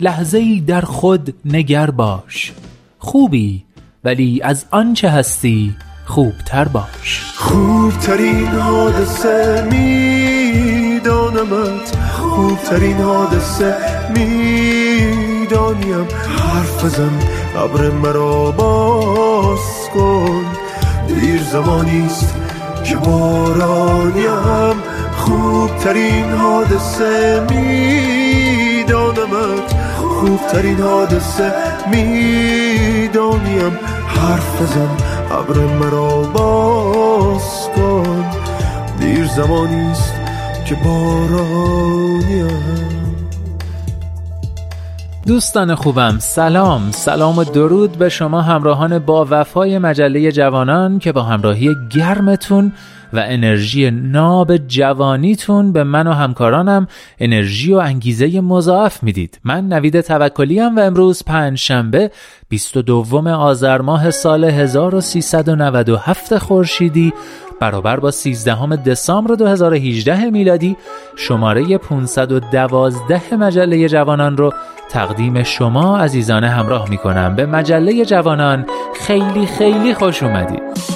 لحظه ای در خود نگر باش. خوبی ولی از آنچه هستی خوبتر باش. خوبترین حادثه میدانمت. خوبترین حادثه می‌دانیم. حرف بزن ابر مرا باز کن. دیر زمانیست که بارانیم. خوبترین حادثه میدانمت. خوبترین حادثه می‌دانیم. حرف بزن ابر مرا باز کن. دیر زمانیست که بارانیم دوستان خوبم سلام. سلام و درود به شما همراهان با وفای مجله جوانان که با همراهی گرمتون و انرژی ناب جوانیتون به من و همکارانم انرژی و انگیزه مضاعف می‌دید. من نوید توکلی و امروز پنج شنبه 22 آذر ماه سال 1397 خورشیدی برابر با 13 دسامبر 2018 میلادی. شماره 512 مجله جوانان رو تقدیم شما عزیزان همراه می کنم به مجله جوانان خیلی خیلی خوش اومدید.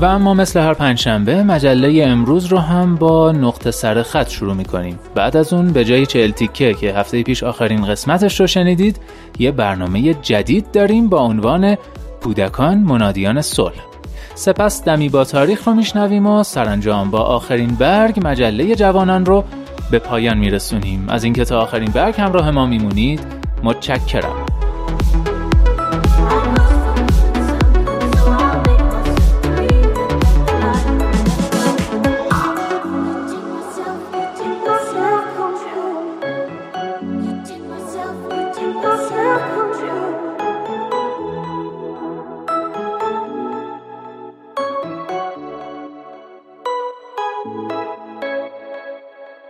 و اما مثل هر پنجشنبه مجله امروز رو هم با نقطه سر خط شروع می‌کنیم. بعد از اون به جای چهل تیکه که هفته پیش آخرین قسمتش رو شنیدید یه برنامه جدید داریم با عنوان کودکان منادیان صلح. سپس دمی با تاریخ رو میشنویم و سرانجام با آخرین برگ مجله جوانان رو به پایان میرسونیم. از اینکه تا آخرین برگ همراه ما میمونید متشکرم.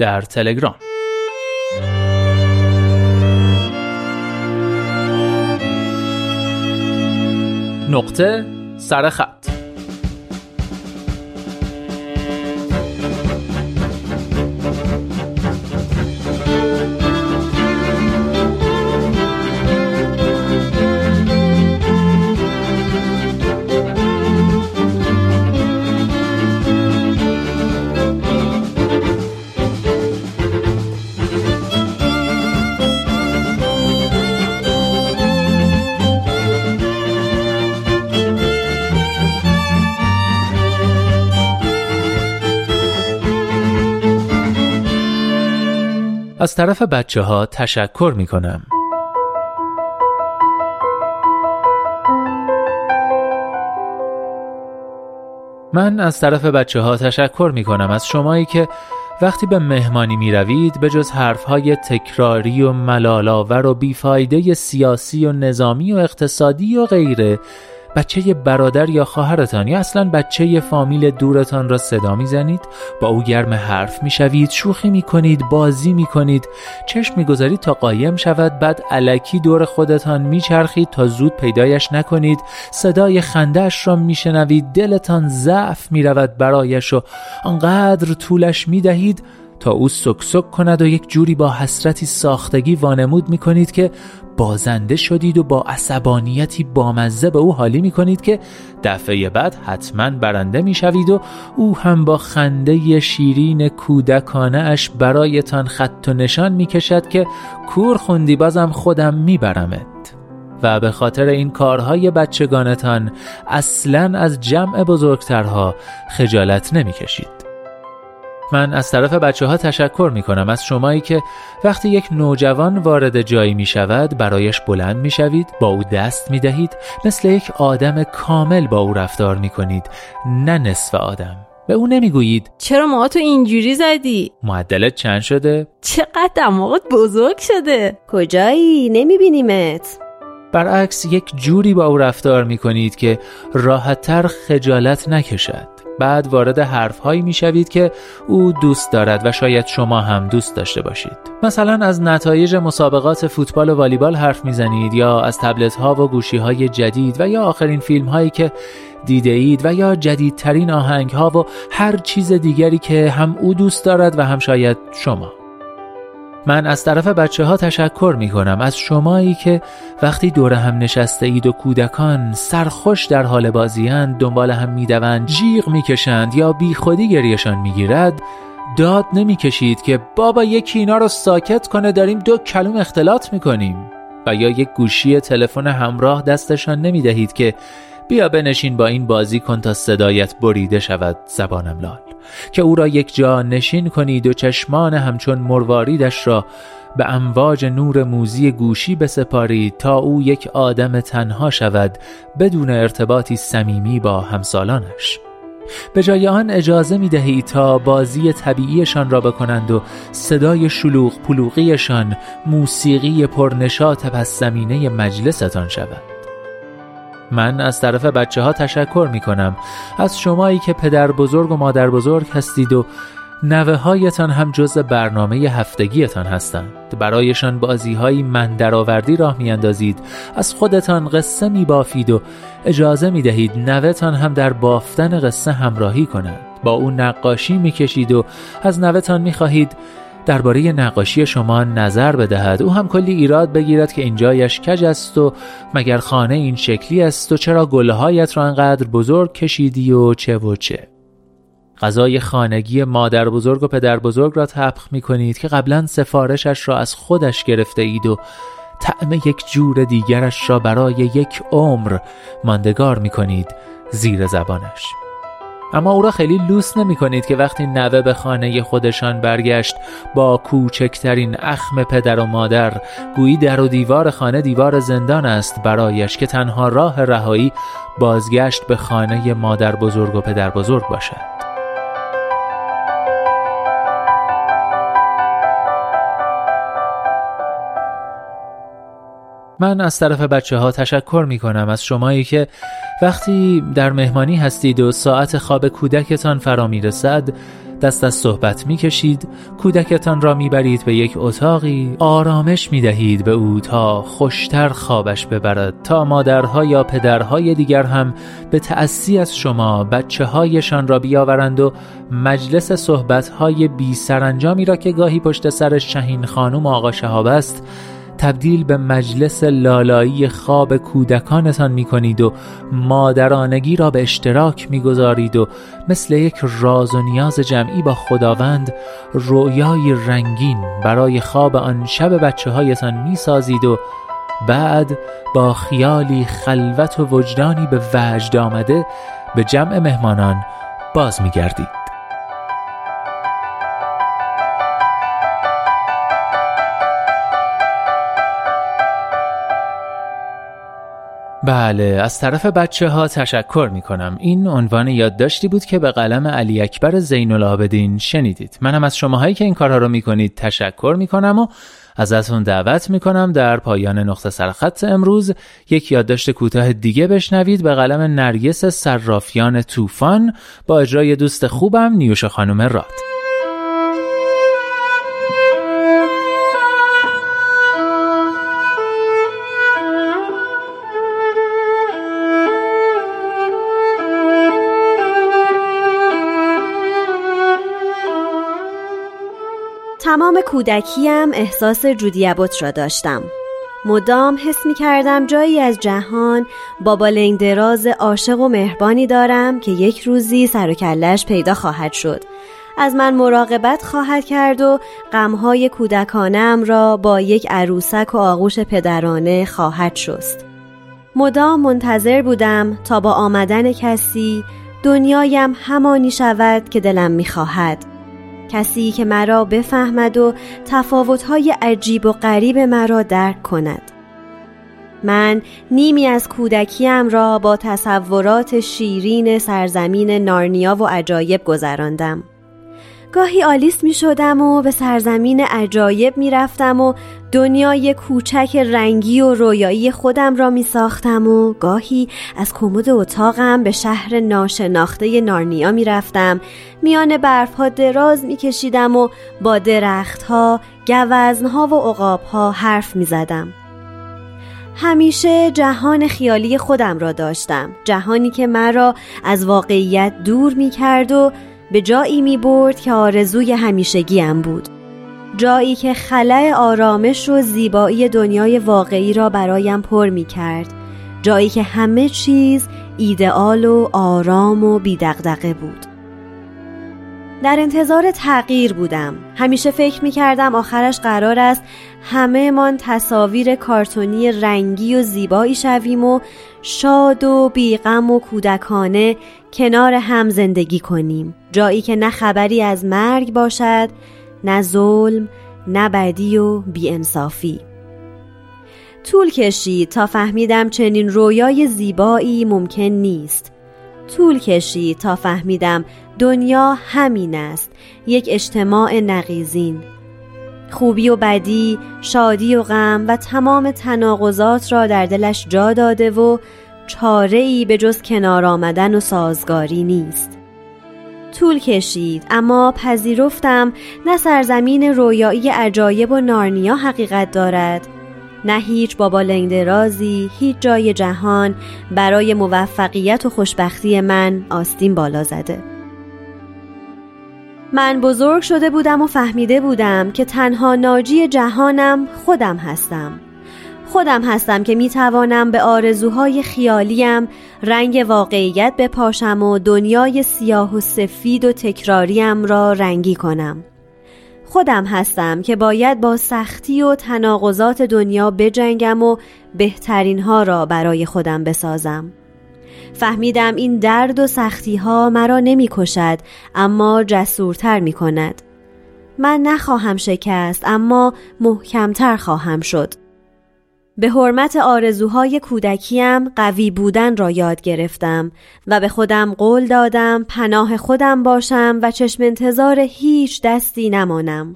در تلگرام. نقطه سرخط از طرف بچه ها تشکر می کنم. من از طرف بچه ها تشکر می کنم از شمایی که وقتی به مهمانی می روید به جز حرف های تکراری و ملالاور و بیفایده سیاسی و نظامی و اقتصادی و غیره بچه برادر یا خواهرتان یا اصلا بچه فامیل دورتان را صدا می‌زنید؟ با او گرم حرف می‌شوید شوخی می‌کنید بازی می‌کنید. چشم می‌گذارید تا قایم شود بعد علکی دور خودتان میچرخید تا زود پیدایش نکنید. صدای خندهاش را میشنوید دلتان ضعف می‌رود برایش و آنقدر طولش می‌دهید تا او سکسک کند و یک جوری با حسرتی ساختگی وانمود می کنید که بازنده شدید و با عصبانیتی بامزه به او حالی می کنید که دفعه بعد حتما برنده می شوید و او هم با خنده شیرین کودکانه اش برایتان خط و نشان می کشد که کور خوندی بازم خودم می برمت. و به خاطر این کارهای بچگانتان اصلا از جمع بزرگترها خجالت نمی کشید. من از طرف بچه ها تشکر می کنم از شمایی که وقتی یک نوجوان وارد جایی می شود برایش بلند می شوید با او دست می دهید مثل یک آدم کامل با او رفتار می کنید نه نصف آدم به او نمی‌گویید چرا ما تو اینجوری زدی؟ معدلت چند شده؟ چقدر دماغت بزرگ شده؟ کجایی؟ نمیبینیمت برعکس یک جوری با او رفتار می کنید که راحتتر خجالت نکشد بعد وارد حرفهایی می‌شوید که او دوست دارد و شاید شما هم دوست داشته باشید. مثلا از نتایج مسابقات فوتبال و والیبال حرف می‌زنید یا از تبلت ها و گوشی های جدید و یا آخرین فیلم هایی که دیده اید و یا جدیدترین آهنگ ها و هر چیز دیگری که هم او دوست دارد و هم شاید شما. من از طرف بچه ها تشکر می کنم از شمایی که وقتی دور هم نشسته اید و کودکان سرخوش در حال بازیند دنبال هم می دوند جیغ می کشند یا بی خودی گریشان می گیرد داد نمی کشید که بابا یکی اینا رو ساکت کنه داریم دو کلوم اختلاط می کنیم و یا یک گوشی تلفن همراه دستشان نمی دهید که بیا بنشین با این بازی کن تا صدایت بریده شود زبانم لال. که او را یک جا نشین کنید و چشمان همچون مرواریدش را به امواج نور موزی گوشی بسپارید تا او یک آدم تنها شود بدون ارتباطی صمیمی با همسالانش. به جای آن اجازه می دهید تا بازی طبیعیشان را بکنند و صدای شلوغ پلوغیشان موسیقی پرنشاط پس زمینه مجلستان شود. من از طرف بچه ها تشکر می کنم از شمایی که پدر بزرگ و مادر بزرگ هستید و نوه هایتان هم جز برنامه هفتگیتان هستند. برایشان بازی های من درآوردی راه می اندازید از خودتان قصه می بافید و اجازه می دهید نوهتان هم در بافتن قصه همراهی کند. با او نقاشی می کشید و از نوهتان می خواهید درباره نقاشی شما نظر بدهد. او هم کلی ایراد بگیرد که اینجایش کج است و مگر خانه این شکلی است و چرا گلهایت را انقدر بزرگ کشیدی و چه و چه. غذای خانگی مادر بزرگ و پدر بزرگ را تبخ می کنید که قبلا سفارشش را از خودش گرفته اید و طعم یک جور دیگرش را برای یک عمر ماندگار می کنید زیر زبانش. اما او را خیلی لوس نمی کنید که وقتی نوه به خانه خودشان برگشت با کوچکترین اخم پدر و مادر گویی در و دیوار خانه دیوار زندان است برایش که تنها راه رهایی بازگشت به خانه مادر بزرگ و پدر بزرگ باشد. من از طرف بچه ها تشکر می کنم از شمایی که وقتی در مهمانی هستید و ساعت خواب کودکتان فرا می رسد دست از صحبت می کشید کودکتان را می برید به یک اتاقی آرامش می دهید به او تا خوشتر خوابش ببرد تا مادرها یا پدرهای دیگر هم به تأسی از شما بچه هایشان را بیاورند و مجلس صحبت های بی سرانجامی را که گاهی پشت سر شهین خانم آقا شهاب است تبدیل به مجلس لالایی خواب کودکانتان می کنید و مادرانگی را به اشتراک می گذارید و مثل یک راز و نیاز جمعی با خداوند رویای رنگین برای خواب آن شب بچه هایتان می سازید و بعد با خیالی خلوت و وجدانی به وجد آمده به جمع مهمانان باز می گردید. بله از طرف بچه ها تشکر می کنم این عنوان یادداشتی بود که به قلم علی اکبر زین العابدین شنیدید. منم از شماهایی که این کارها رو می کنید تشکر می کنم و ازتون دعوت می کنم در پایان نقطه سرخط امروز یک یادداشت کوتاه دیگه بشنوید به قلم نرگس صرافیان طوفان با اجرای دوست خوبم نیوش خانم راد. تمام کودکیم احساس جودیابوت را داشتم. مدام حس می کردم جایی از جهان با بالنگ دراز عاشق و مهربانی دارم که یک روزی سر و کلش پیدا خواهد شد. از من مراقبت خواهد کرد و غمهای کودکانم را با یک عروسک و آغوش پدرانه خواهد شست. مدام منتظر بودم تا با آمدن کسی دنیایم همانی شود که دلم می‌خواهد. کسی که مرا بفهمد و تفاوتهای عجیب و غریب مرا درک کند. من نیمی از کودکیم را با تصورات شیرین سرزمین نارنیا و عجایب گذراندم. گاهی آلیس می شدم و به سرزمین عجایب می رفتم و دنیای کوچک رنگی و رویایی خودم را می ساختم و گاهی از کمد اتاقم به شهر ناشناخته نارنیا می رفتم میان برف ها دراز می کشیدم و با درختها، گوزنها و عقابها حرف می زدم. همیشه جهان خیالی خودم را داشتم جهانی که مرا از واقعیت دور می کرد و به جایی می برد که آرزوی همیشگیم بود. جایی که خلع آرامش و زیبایی دنیای واقعی را برایم پر می کرد. جایی که همه چیز ایدئال و آرام و بیدقدقه بود. در انتظار تغییر بودم. همیشه فکر می کردم آخرش قرار است همه من تصاویر کارتونی رنگی و زیبایی شویم و شاد و بیغم و کودکانه کنار هم زندگی کنیم. جایی که نه خبری از مرگ باشد نه ظلم نه بدی و بیانصافی. طول کشید تا فهمیدم چنین رویای زیبایی ممکن نیست. طول کشید تا فهمیدم دنیا همین است یک اجتماع نقیزین. خوبی و بدی، شادی و غم و تمام تناقضات را در دلش جا داده و چاره ای به جز کنار آمدن و سازگاری نیست. طول کشید اما پذیرفتم نه سرزمین رویایی عجایب و نارنیا حقیقت دارد نه هیچ بابا لنگدرازی هیچ جای جهان برای موفقیت و خوشبختی من آستین بالا زده. من بزرگ شده بودم و فهمیده بودم که تنها ناجی جهانم خودم هستم. خودم هستم که می توانم به آرزوهای خیالیم رنگ واقعیت بپاشم و دنیای سیاه و سفید و تکراریم را رنگی کنم. خودم هستم که باید با سختی و تناقضات دنیا بجنگم و بهترین ها را برای خودم بسازم. فهمیدم این درد و سختی ها مرا نمی کشد اما جسورتر می کند من نخواهم شکست اما محکمتر خواهم شد. به حرمت آرزوهای کودکیم قوی بودن را یاد گرفتم و به خودم قول دادم پناه خودم باشم و چشم انتظار هیچ دستی نمانم.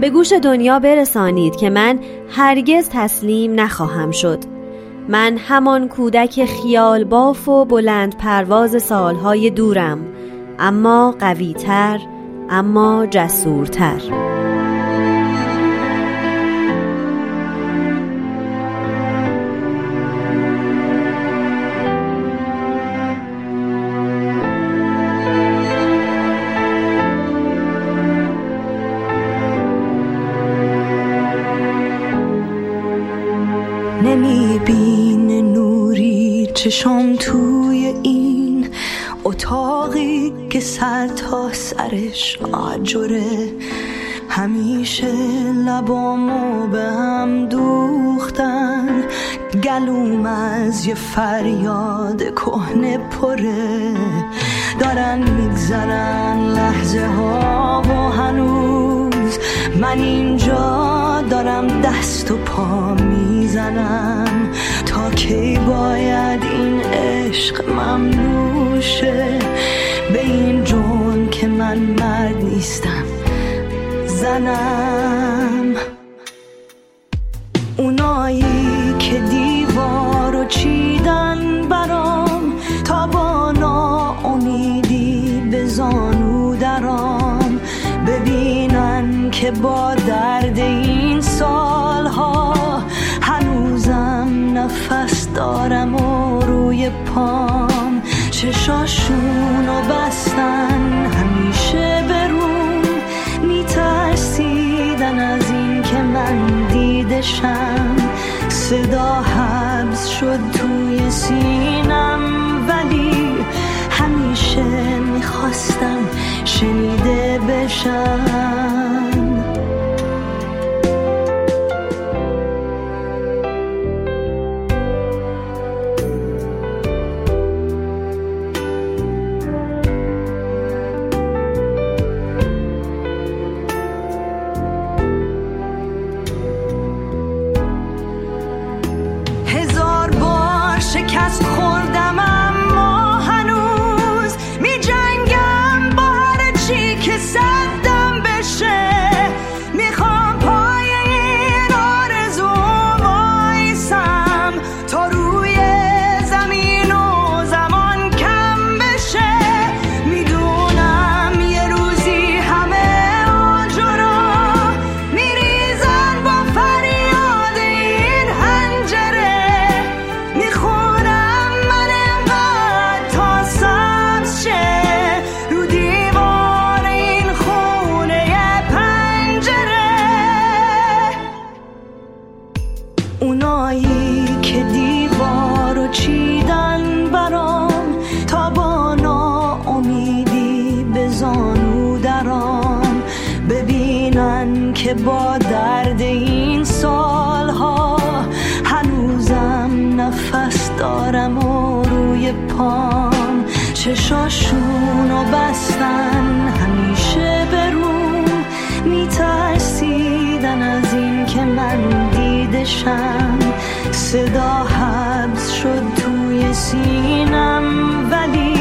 به گوش دنیا برسانید که من هرگز تسلیم نخواهم شد. من همان کودک خیال باف و بلند پرواز سالهای دورم. اما قویتر اما جسورتر. چشم توی این اتاقی که سر تا سرش آجره. همیشه لبامو به هم دوختن گلوم از یه فریاد کهنه پره. دارن میگذرن لحظه ها و هنوز من اینجا دارم دست و پا می‌زنم. کی باید این عشق ممنوشه به این جون که من مرد نیستم زنم. اونایی که دیوار و چیدن برام تا با ناامیدی به زانو درام. ببینن که با چشاشونو بستن همیشه برون میترسیدن از این که من دیدشم. صدا حبس شد توی سینم ولی همیشه می‌خواستم شنیده بشم. با درد این سالها هنوزم نفس دارم و روی پام. چشاشونو بستن همیشه بروم میترسیدن از این که من دیدشم صدا حبس شد توی سینم ولی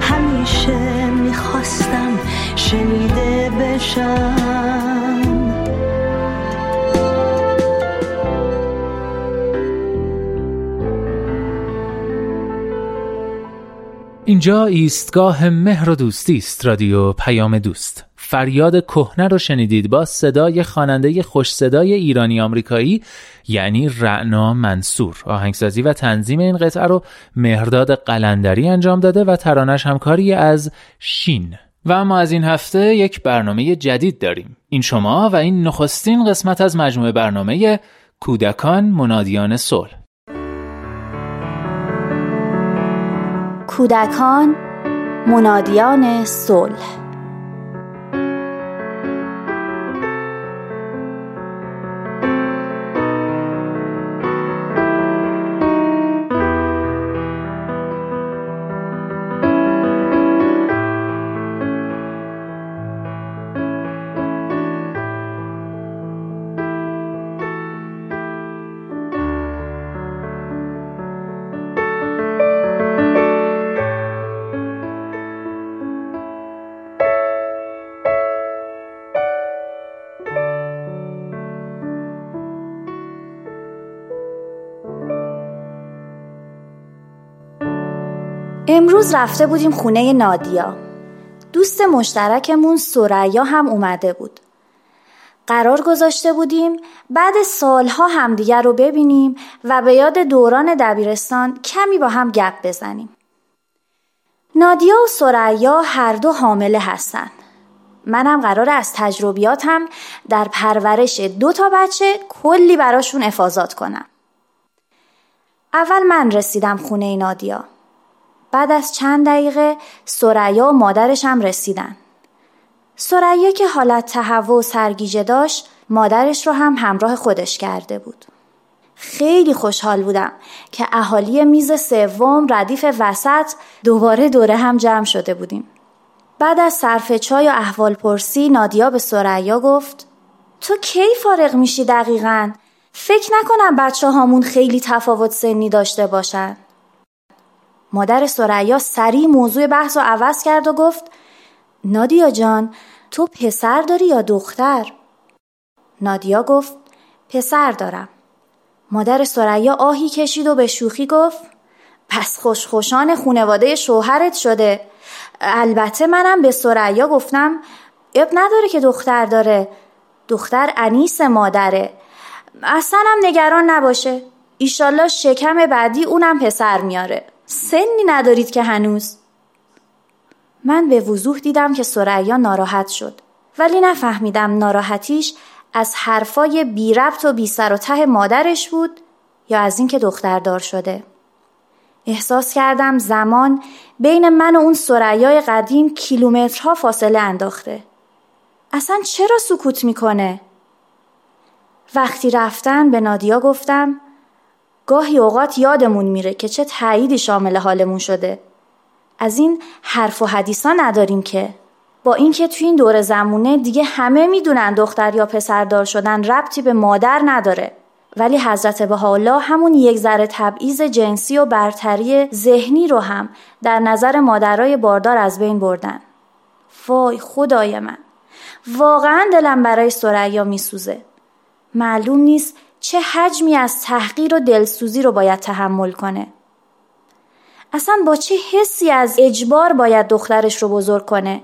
همیشه شنیده بشم. اینجا ایستگاه مهر و دوستی است رادیو پیام دوست. فریاد کهنه رو شنیدید با صدای خواننده خوش صدای ایرانی آمریکایی یعنی رعنا منصور. آهنگسازی و تنظیم این قطعه رو مهرداد قلندری انجام داده و ترانش همکاری از شین. و اما از این هفته یک برنامه جدید داریم. این شما و این نخستین قسمت از مجموعه برنامه کودکان منادیان صلح. کودکان منادیان صلح. امروز رفته بودیم خونه نادیا. دوست مشترکمون سریا هم اومده بود. قرار گذاشته بودیم بعد سالها همدیگر رو ببینیم و به یاد دوران دبیرستان کمی با هم گپ بزنیم. نادیا و سریا هر دو حامله هستن. منم قرار از تجربیاتم در پرورش دو تا بچه کلی براشون افاظات کنم. اول من رسیدم خونه نادیا. بعد از چند دقیقه سریا و مادرش هم رسیدن. سریا که حالت تهوع و سرگیجه داشت مادرش رو هم همراه خودش کرده بود. خیلی خوشحال بودم که اهالی میز سوم ردیف وسط دوباره دوره هم جمع شده بودیم. بعد از صرف چای و احوال پرسی نادیا به سریا گفت تو کی فارغ میشی دقیقا؟ فکر نکنم بچه هامون خیلی تفاوت سنی داشته باشن. مادر سریا سریع موضوع بحث رو عوض کرد و گفت نادیا جان تو پسر داری یا دختر؟ نادیا گفت پسر دارم. مادر سریا آهی کشید و به شوخی گفت پس خوشخوشان خونواده شوهرت شده. البته منم به سریا گفتم اب نداره که دختر داره. دختر انیس مادره. اصلا هم نگران نباشه. ایشالله شکم بعدی اونم پسر میاره. سنی ندارید که هنوز. من به وضوح دیدم که سریا ناراحت شد ولی نفهمیدم ناراحتیش از حرفای بی ربط و بی سر و ته مادرش بود یا از اینکه دختردار شده. احساس کردم زمان بین من و اون سریای قدیم کیلومترها فاصله انداخته. اصلا چرا سکوت می‌کنه؟ وقتی رفتن به نادیا گفتم گاهی اوقات یادمون میره که چه تأییدی شامل حالمون شده. از این حرف و حدیثا نداریم که. با اینکه توی این دور زمونه دیگه همه می‌دونن دختر یا پسر دار شدن ربطی به مادر نداره. ولی حضرت بهاءالله همون یک ذره تبعیض جنسی و برتری ذهنی رو هم در نظر مادرای باردار از بین بردن. وای خدای من. واقعا دلم برای سریا میسوزه. معلوم نیست چه حجمی از تحقیر و دلسوزی رو باید تحمل کنه اصلا با چه حسی از اجبار باید دخترش رو بزرگ کنه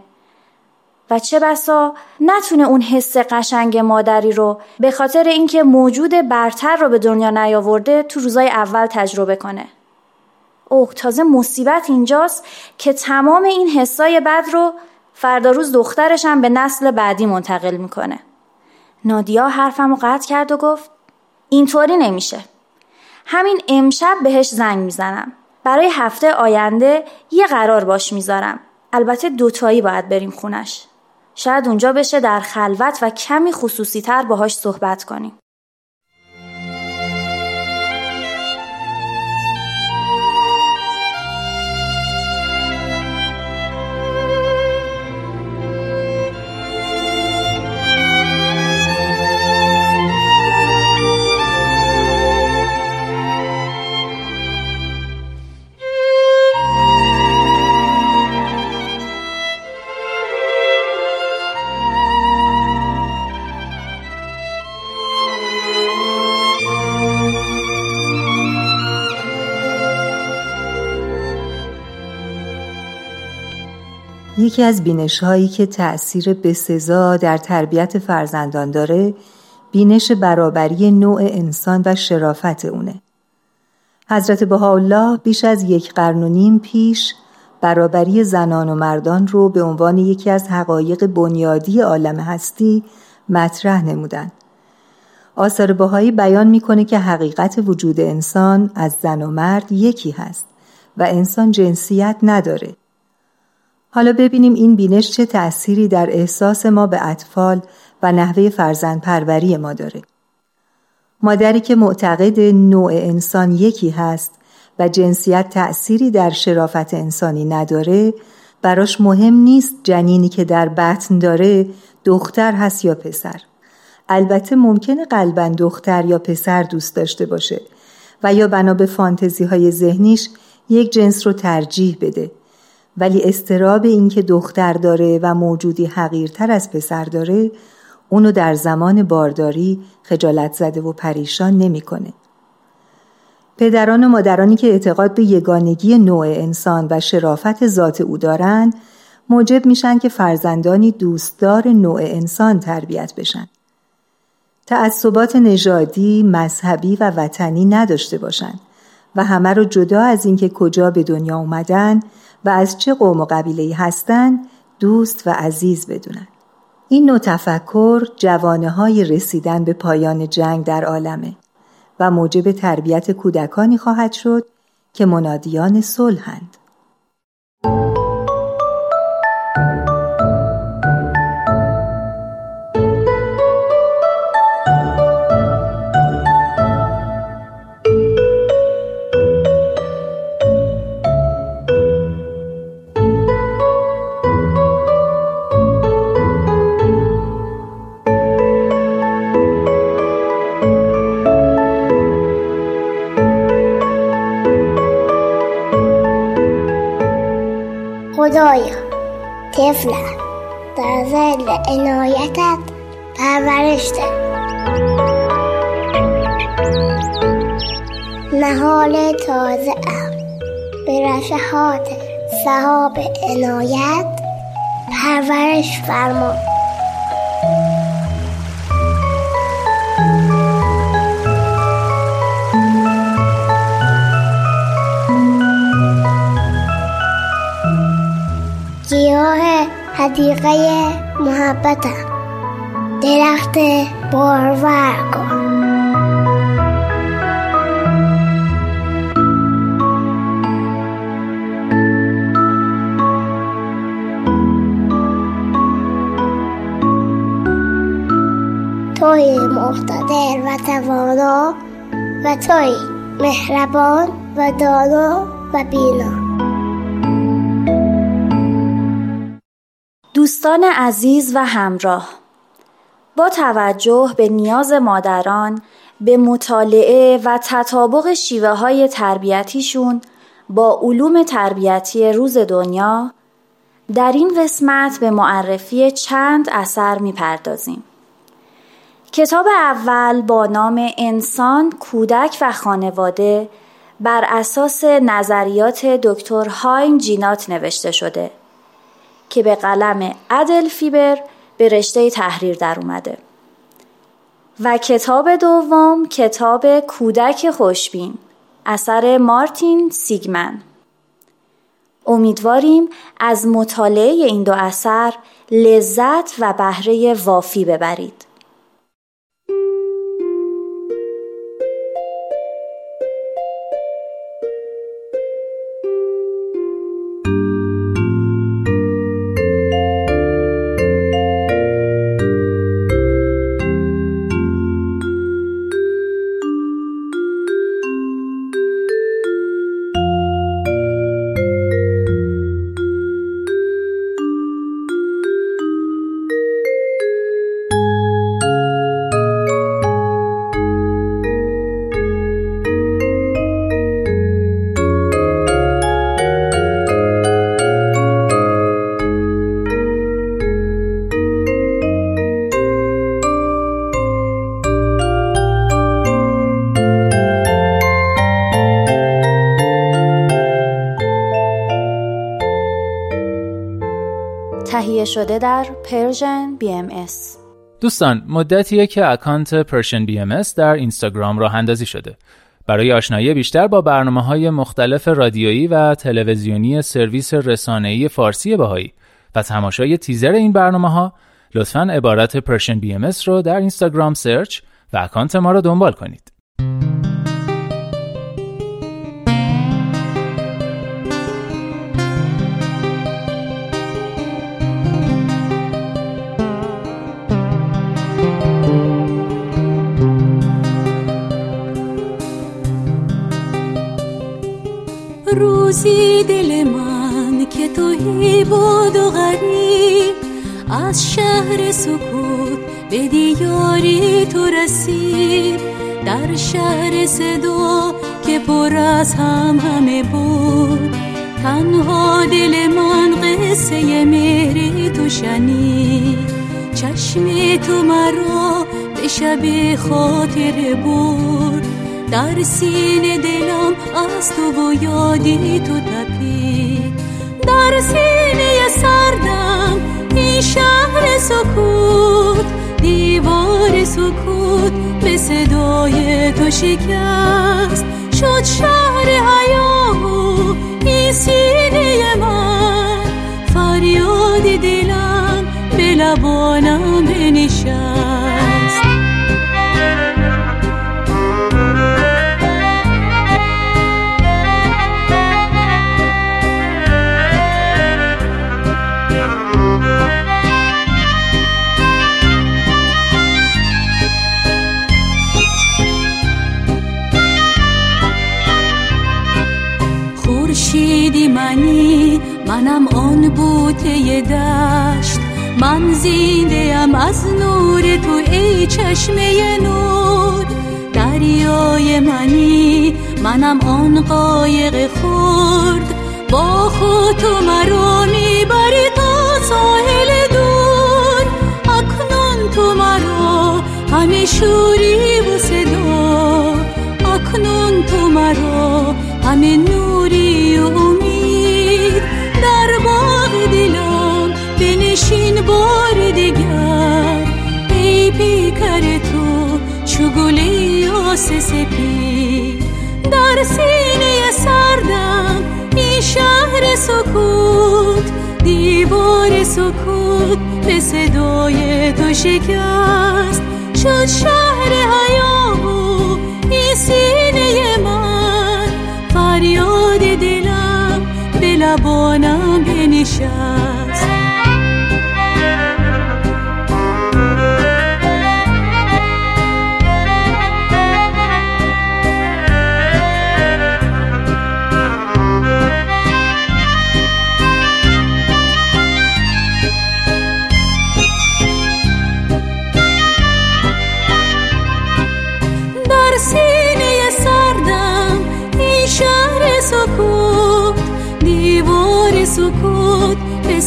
و چه بسا نتونه اون حس قشنگ مادری رو به خاطر اینکه موجود برتر رو به دنیا نیاورده تو روزای اول تجربه کنه. اوه تازه مصیبت اینجاست که تمام این حسای بد رو فردا روز دخترش هم به نسل بعدی منتقل می‌کنه. نادیا حرفم رو قطع کرد و گفت اینطوری نمیشه. همین امشب بهش زنگ می‌زنم. برای هفته آینده یه قرار باش می‌ذارم. البته دوتایی باید بریم خونش. شاید اونجا بشه در خلوت و کمی خصوصی تر باهاش صحبت کنیم. یکی از بینش هایی که تأثیر بسزا در تربیت فرزندان داره بینش برابری نوع انسان و شرافت اونه. حضرت بهاءالله بیش از یک قرن و نیم پیش برابری زنان و مردان رو به عنوان یکی از حقایق بنیادی عالم هستی مطرح نمودن. آثار بهایی بیان می‌کنه که حقیقت وجود انسان از زن و مرد یکی هست و انسان جنسیت نداره. حالا ببینیم این بینش چه تأثیری در احساس ما به اطفال و نحوه فرزند پروری ما داره. مادری که معتقد نوع انسان یکی هست و جنسیت تأثیری در شرافت انسانی نداره براش مهم نیست جنینی که در بطن داره دختر هست یا پسر. البته ممکنه قلبا دختر یا پسر دوست داشته باشه و یا بنا به فانتزی های ذهنیش یک جنس رو ترجیح بده ولی استراب اینکه دختر داره و موجودی حقیرتر از پسر داره اونو در زمان بارداری خجالت زده و پریشان نمی‌کنه. پدران و مادرانی که اعتقاد به یگانگی نوع انسان و شرافت ذات او دارند موجب میشن که فرزندانی دوستدار نوع انسان تربیت بشن. تعصبات نژادی، مذهبی و وطنی نداشته باشند و همه رو جدا از اینکه کجا به دنیا اومدن و از چه قوم و قبیله هستند دوست و عزیز بدونن. این نوع تفکر جوانه های رسیدن به پایان جنگ در عالمه و موجب تربیت کودکانی خواهد شد که منادیان صلحند. طفلم در زل عنایتت پرورش نهال تازه ام. به رشهات صحاب عنایت پرورش فرما. حدیقه محبتم. درخت بارور کن توی مقتدر و توانا و توی مهربان و دانا و بینا. دوستان عزیز و همراه با توجه به نیاز مادران به مطالعه و تطابق شیوه های تربیتیشون با علوم تربیتی روز دنیا در این قسمت به معرفی چند اثر می‌پردازیم. کتاب اول با نام انسان، کودک و خانواده بر اساس نظریات دکتر هاین جینات نوشته شده که به قلم عدل فیبر به رشته تحریر در اومده. و کتاب دوم کتاب کودک خوشبین اثر مارتین سیگمن. امیدواریم از مطالعه این دو اثر لذت و بهره وافی ببرید. شده در Persian B. دوستان مدتیه که account Persian BM در اینستاگرام راه اندازی شده برای آشنایی بیشتر با برنامه های مختلف رادیویی و تلویزیونی سرویس رسانه‌ای فارسی بهایی و تماشای تیزر این برنامه ها لطفا عبارت Persian BM رو در اینستاگرام search و account ما رو دنبال کنید. روزی دل من که توی بود و غریب از شهر سکوت به دیاری تو رسید در شهر صدا که پر از هم همه بود. تنها دل من قصه مهری تو شنید چشم تو مرا به شب خاطر بود در سینه دلم از تو و یادی تو در سینه سردم این شهر سکوت دیوار سکوت به صدای تو شکست. شد شهر حیامو این سینه من. فریاد دلم به لبانم بنشست خورشیدی منی منم آن بوته دشت. من زینده ام از نور تو ای چشمه نور. دریای منی منم آن قایق خورد با خود تو مرا می‌بری تا ساحل دور. اکنون تو مرا همه شوری و صدا اکنون تو مرا همه نوری یاس سپید در سینه سردم این شهر سکوت دیوار سکوت به صدای تو شکست. شد شهر حیامو این سینه من فریاد دلم به لبانم بنشست.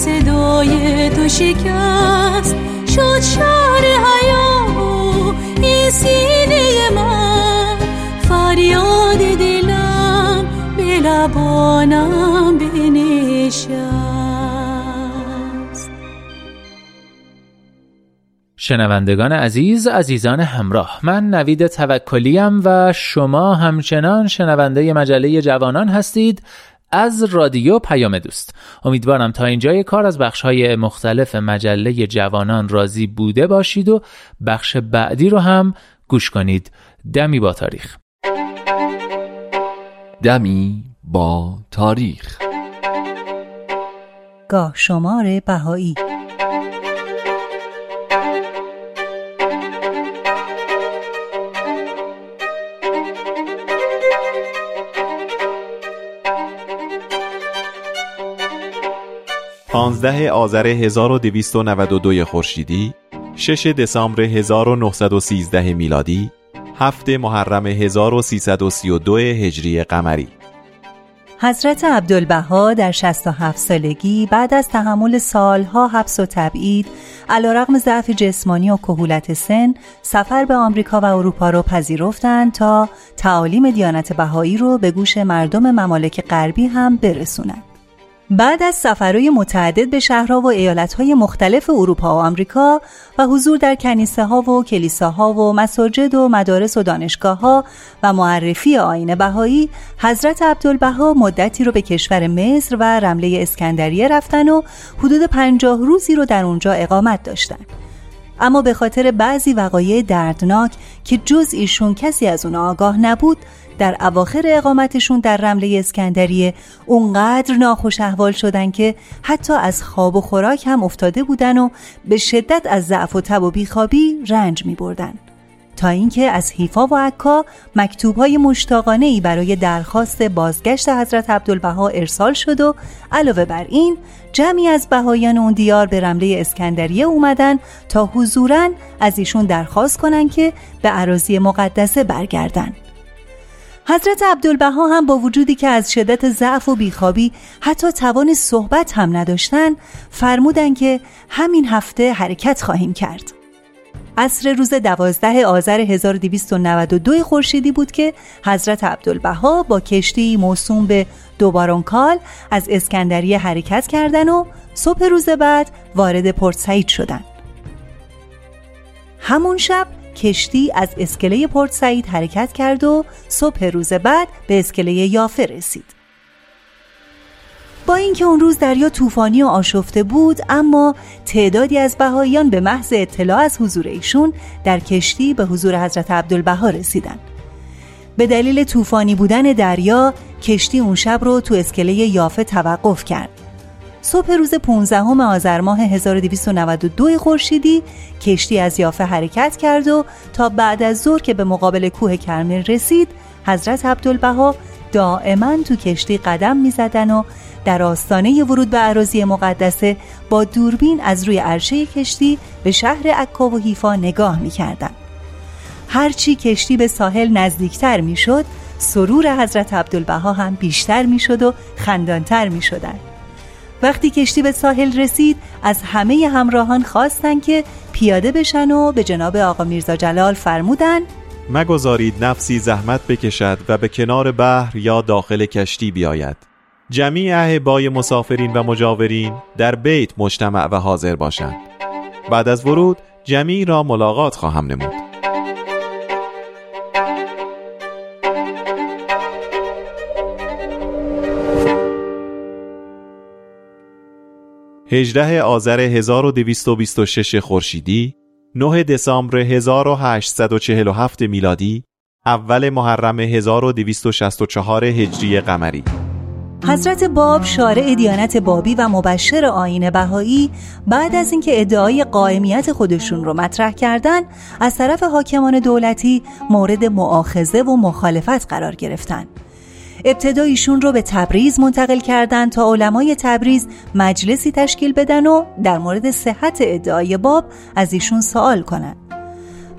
صدای تو شکست. شد شهر حیامو این سینه من. فریاد دلم به لبانم بنشست. شنوندگان عزیز عزیزان همراه من نوید توکلیم و شما همچنان شنونده مجله جوانان هستید از رادیو پیام دوست. امیدوارم تا اینجای کار از بخش های مختلف مجله جوانان راضی بوده باشید و بخش بعدی رو هم گوش کنید. دمی با تاریخ. دمی با تاریخ. گاه شمار بهایی. پانزده آذر 1292 خورشیدی 6 دسامبر 1913 میلادی 7 محرم 1332 هجری قمری حضرت عبدالبها در 67 سالگی بعد از تحمل سالها حبس و تبعید علیرغم ضعف جسمانی و کهولت سن سفر به آمریکا و اروپا را پذیرفتند تا تعالیم دیانت بهایی رو به گوش مردم ممالک غربی هم برسونند. بعد از سفرهای متعدد به شهرها و ایالتهای مختلف اروپا و آمریکا و حضور در کنیسه ها و کلیساها و مساجد و مدارس و دانشگاه ها و معرفی آین بهایی حضرت عبدالبها مدتی رو به کشور مصر و رمله اسکندریه رفتن و حدود پنجاه روزی رو در اونجا اقامت داشتن. اما به خاطر بعضی وقایع دردناک که جز ایشون کسی از اون آگاه نبود در اواخر اقامتشون در رمله اسکندریه اونقدر ناخوش احوال شدن که حتی از خواب و خوراک هم افتاده بودن و به شدت از ضعف و تب و بیخوابی رنج می بردن. تا اینکه از حیفا و عکا مکتوبهای مشتاقانه ای برای درخواست بازگشت حضرت عبدالبها ارسال شد و علاوه بر این جمعی از بهایان اون دیار به رمله اسکندریه اومدن تا حضورا از ایشون درخواست کنن که به عراضی مقدسه برگردن حضرت عبدالبها هم با وجودی که از شدت ضعف و بیخوابی حتی توان صحبت هم نداشتن فرمودن که همین هفته حرکت خواهیم کرد عصر روز دوازده آذر 1292 خورشیدی بود که حضرت عبدالبها با کشتی موسوم به دوبارونکال از اسکندریه حرکت کردن و صبح روز بعد وارد پورت سعید شدند. همون شب کشتی از اسکله پورت سعید حرکت کرد و صبح روز بعد به اسکله یافه رسید. با اینکه اون روز دریا طوفانی و آشفته بود اما تعدادی از بهاییان به محض اطلاع از حضور ایشون در کشتی به حضور حضرت عبدالبها رسیدن به دلیل طوفانی بودن دریا کشتی اون شب رو تو اسکله یافه توقف کرد صبح روز 15 آذر ماه 1292 خورشیدی کشتی از یافه حرکت کرد و تا بعد از ظهر که به مقابل کوه کرمل رسید حضرت عبدالبها دائما تو کشتی قدم می‌زدن و در آستانه ورود به عراضی مقدسه با دوربین از روی عرشه کشتی به شهر عکا و حیفا نگاه می‌کردند. هرچی کشتی به ساحل نزدیکتر می‌شد سرور حضرت عبدالبها هم بیشتر می‌شد و خندانتر می‌شدند. وقتی کشتی به ساحل رسید از همه همراهان خواستند که پیاده بشن و به جناب آقا میرزا جلال فرمودن مگذارید نفسی زحمت بکشد و به کنار بحر یا داخل کشتی بیاید. جمیع اهبای مسافرین و مجاورین در بیت مجتمع و حاضر باشند. بعد از ورود جمیع را ملاقات خواهم نمود. 18 آذر 1226 خورشیدی 9 دسامبر 1847 میلادی اول محرم 1264 هجری قمری. حضرت باب شارع دیانت بابی و مبشر آین بهایی بعد از اینکه ادعای قائمیت خودشون رو مطرح کردن از طرف حاکمان دولتی مورد معاخزه و مخالفت قرار گرفتن. ابتدا ایشون رو به تبریز منتقل کردن تا علمای تبریز مجلسی تشکیل بدن و در مورد صحت ادعای باب از ایشون سوال کنند.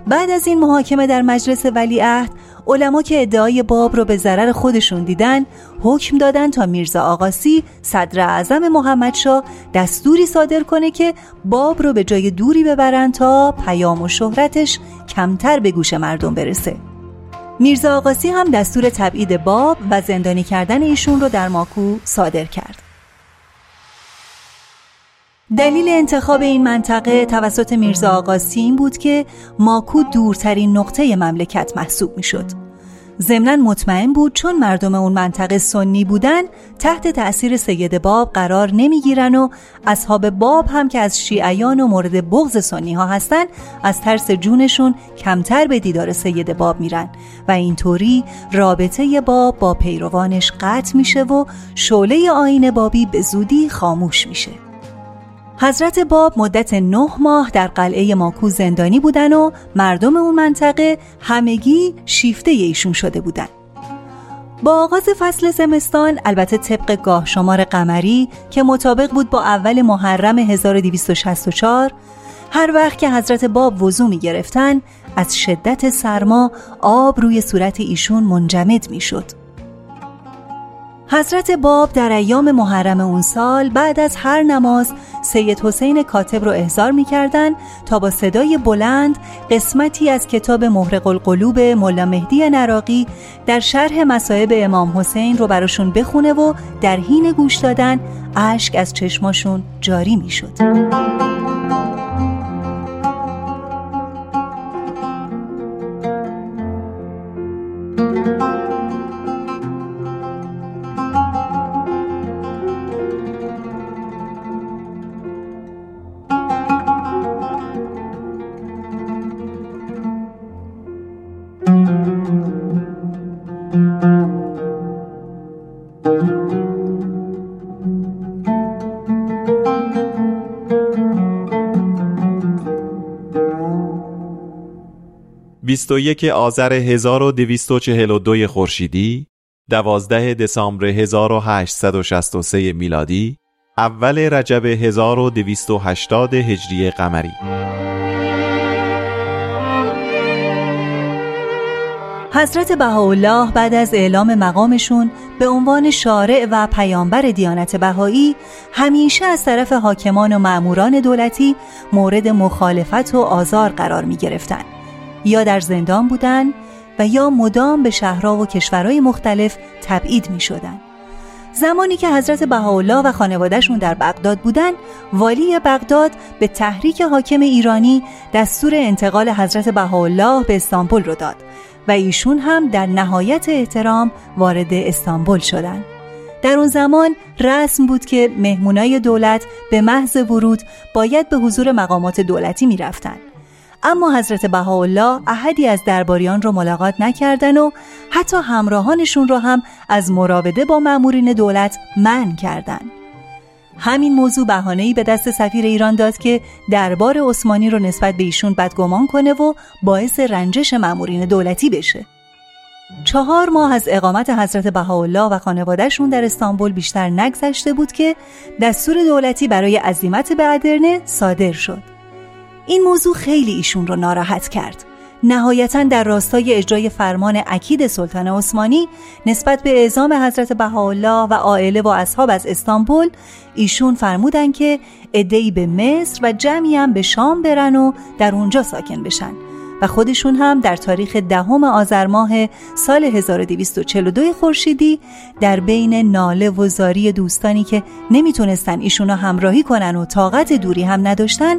بعد از این محاکمه در مجلس ولیعهد علما که ادعای باب رو به ضرر خودشون دیدن حکم دادن تا میرزا آقاسی صدر اعظم محمدشاه دستوری صادر کنه که باب رو به جای دوری ببرن تا پیام و شهرتش کمتر به گوش مردم برسه میرزا آقاسی هم دستور تبعید باب و زندانی کردن ایشون رو در ماکو صادر کرد دلیل انتخاب این منطقه توسط میرزا آقاسی این بود که ماکو دورترین نقطه مملکت محسوب می شد. ضمنا مطمئن بود چون مردم اون منطقه سنی بودن تحت تأثیر سید باب قرار نمی‌گیرن و اصحاب باب هم که از شیعیان و مورد بغض سنی ها هستن از ترس جونشون کمتر به دیدار سید باب میرن. و اینطوری رابطه باب با پیروانش قطع میشه و شعله آین بابی به زودی خاموش میشه. حضرت باب مدت نه ماه در قلعه ماکو زندانی بودن و مردم اون منطقه همگی شیفته ایشون شده بودن. با آغاز فصل زمستان البته طبق گاه شمار قمری که مطابق بود با اول محرم 1264 هر وقت که حضرت باب وضوع می گرفتن از شدت سرما آب روی صورت ایشون منجمد می شد حضرت باب در ایام محرم اون سال بعد از هر نماز سید حسین کاتب رو احضار می کردن تا با صدای بلند قسمتی از کتاب محرق القلوب ملا مهدی نراقی در شرح مصائب امام حسین رو براشون بخونه و در حین گوش دادن اشک از چشماشون جاری می 21 آذر 1242 خورشیدی 12 دسامبر 1863 میلادی اول رجب 1280 هجری قمری. حضرت بهاءالله بعد از اعلام مقامشون به عنوان شارع و پیامبر دیانت بهایی همیشه از طرف حاکمان و معموران دولتی مورد مخالفت و آزار قرار می گرفتن. یا در زندان بودن و یا مدام به شهرها و کشورهای مختلف تبعید می شدن. زمانی که حضرت بهاءالله و خانوادهشون در بغداد بودن والی بغداد به تحریک حاکم ایرانی دستور انتقال حضرت بهاءالله به استانبول رو داد و ایشون هم در نهایت احترام وارد استانبول شدند. در اون زمان رسم بود که مهمونای دولت به محض ورود باید به حضور مقامات دولتی می رفتن. اما حضرت بهاءالله احدی از درباریان را ملاقات نکردن و حتی همراهانشون را هم از مراوده با مأمورین دولت من کردند. همین موضوع بهانه‌ای به دست سفیر ایران داد که دربار عثمانی رو نسبت به ایشون بدگمان کنه و باعث رنجش مأمورین دولتی بشه. چهار ماه از اقامت حضرت بهاءالله و خانوادهشون در استانبول بیشتر نگذشته بود که دستور دولتی برای عزیمت به ادرنه صادر شد. این موضوع خیلی ایشون رو ناراحت کرد. نهایتا در راستای اجرای فرمان اکید سلطان عثمانی نسبت به اعزام حضرت بهاءالله و عائله و اصحاب از استانبول ایشون فرمودن که ادهی به مصر و جمعی هم به شام برن و در اونجا ساکن بشن. و خودشون هم در تاریخ دهم آذر ماه سال 1242 خورشیدی در بین ناله و زاری دوستانی که نمی‌تونستن ایشونا همراهی کنن و طاقت دوری هم نداشتن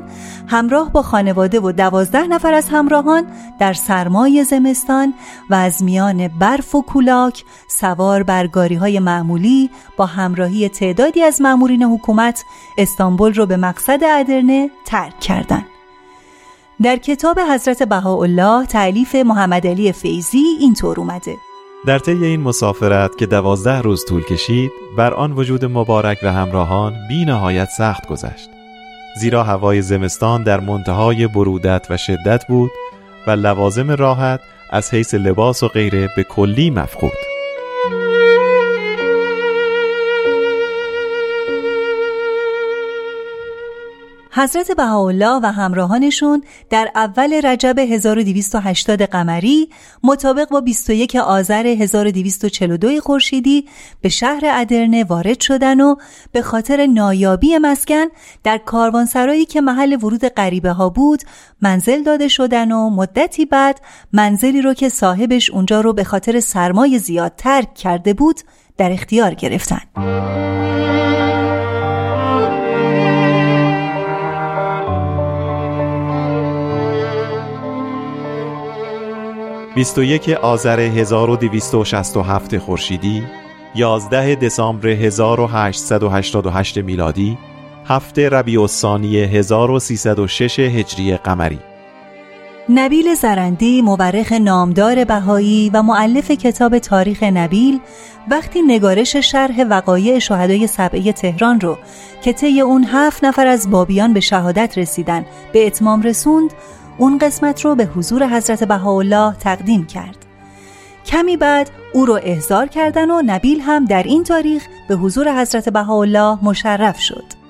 همراه با خانواده و دوازده نفر از همراهان در سرمای زمستان و از میان برف و کولاک سوار بر های معمولی با همراهی تعدادی از مامورین حکومت استانبول رو به مقصد ادرنه ترک کردند. در کتاب حضرت بهاءالله تعلیف محمد علی فیزی اینطور اومده. در طی این مسافرت که دوازده روز طول کشید بر آن وجود مبارک و همراهان بی نهایت سخت گذشت. زیرا هوای زمستان در منتهای برودت و شدت بود و لوازم راحت از حیث لباس و غیره به کلی مفقود. حضرت بهاءالله و همراهانشون در اول رجب 1280 قمری مطابق با 21 آذر 1242 خورشیدی به شهر ادرنه وارد شدن و به خاطر نایابی مسکن در کاروانسرایی که محل ورود غریبه ها بود منزل داده شدن و مدتی بعد منزلی رو که صاحبش اونجا رو به خاطر سرمای زیاد ترک کرده بود در اختیار گرفتن. 21 آذر 1267 خورشیدی 11 دسامبر 1888 میلادی هفته ربیع الثانی 1306 هجری قمری. نبیل زرندی مورخ نامدار بهایی و معلف کتاب تاریخ نبیل وقتی نگارش شرح وقایع شهدای سبعه تهران رو که طی اون هفت نفر از بابیان به شهادت رسیدن به اتمام رسوند اون قسمت رو به حضور حضرت بهاءالله تقدیم کرد. کمی بعد او رو احضار کردن و نبیل هم در این تاریخ به حضور حضرت بهاءالله مشرف شد.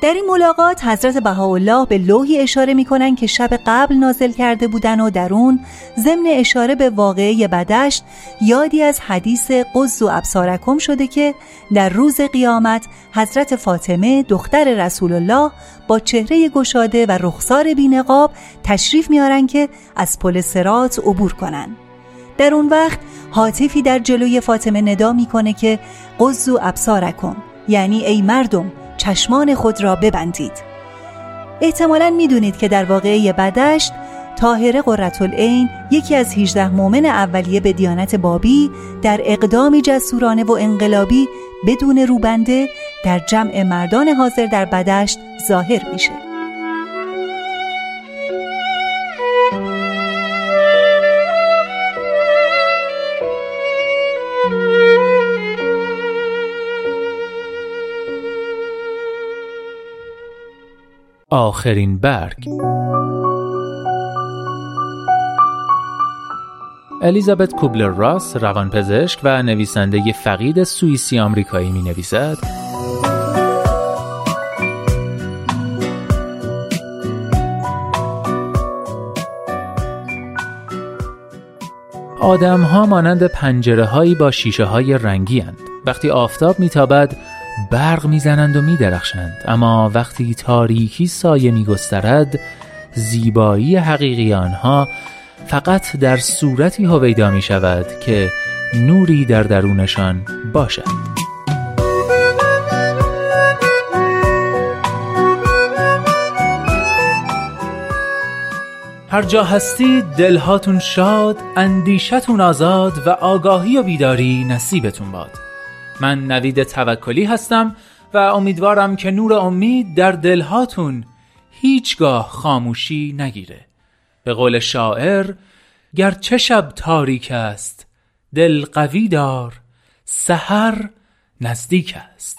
در این ملاقات حضرت بهاءالله به لوحی اشاره می‌کنن که شب قبل نازل کرده بودن و در اون ضمن اشاره به واقعه بدشت یادی از حدیث قز و ابسارکم شده که در روز قیامت حضرت فاطمه دختر رسول الله با چهره گشاده و رخسار بینقاب تشریف میارن که از پل سرات عبور کنن در اون وقت حاطفی در جلوی فاطمه ندا می‌کنه که قز و ابسارکم یعنی ای مردم چشمان خود را ببندید. احتمالا می‌دونید که در واقعه بدشت تاهره قرتالعین یکی از 18 مؤمن اولیه به دیانت بابی در اقدامی جسورانه و انقلابی بدون روبنده در جمع مردان حاضر در بدشت ظاهر میشه. آخرین برگ الیزابت کوبلر راس روانپزشک و نویسنده فقید سوئیسی آمریکایی می نویسد آدم ها مانند پنجره هایی با شیشه های رنگی هند. وقتی آفتاب میتابد برق می‌زنند و میدرخشند. اما وقتی تاریکی سایه میگسترد زیبایی حقیقی آنها فقط در صورتی هویدا می شود که نوری در درونشان باشد. هر جا هستی دلهاتون شاد اندیشتون آزاد و آگاهی و بیداری نصیبتون باد. من نوید توکلی هستم و امیدوارم که نور امید در دلهاتون هیچگاه خاموشی نگیره. به قول شاعر گرچه شب تاریک است دل قوی دار سحر نزدیک است.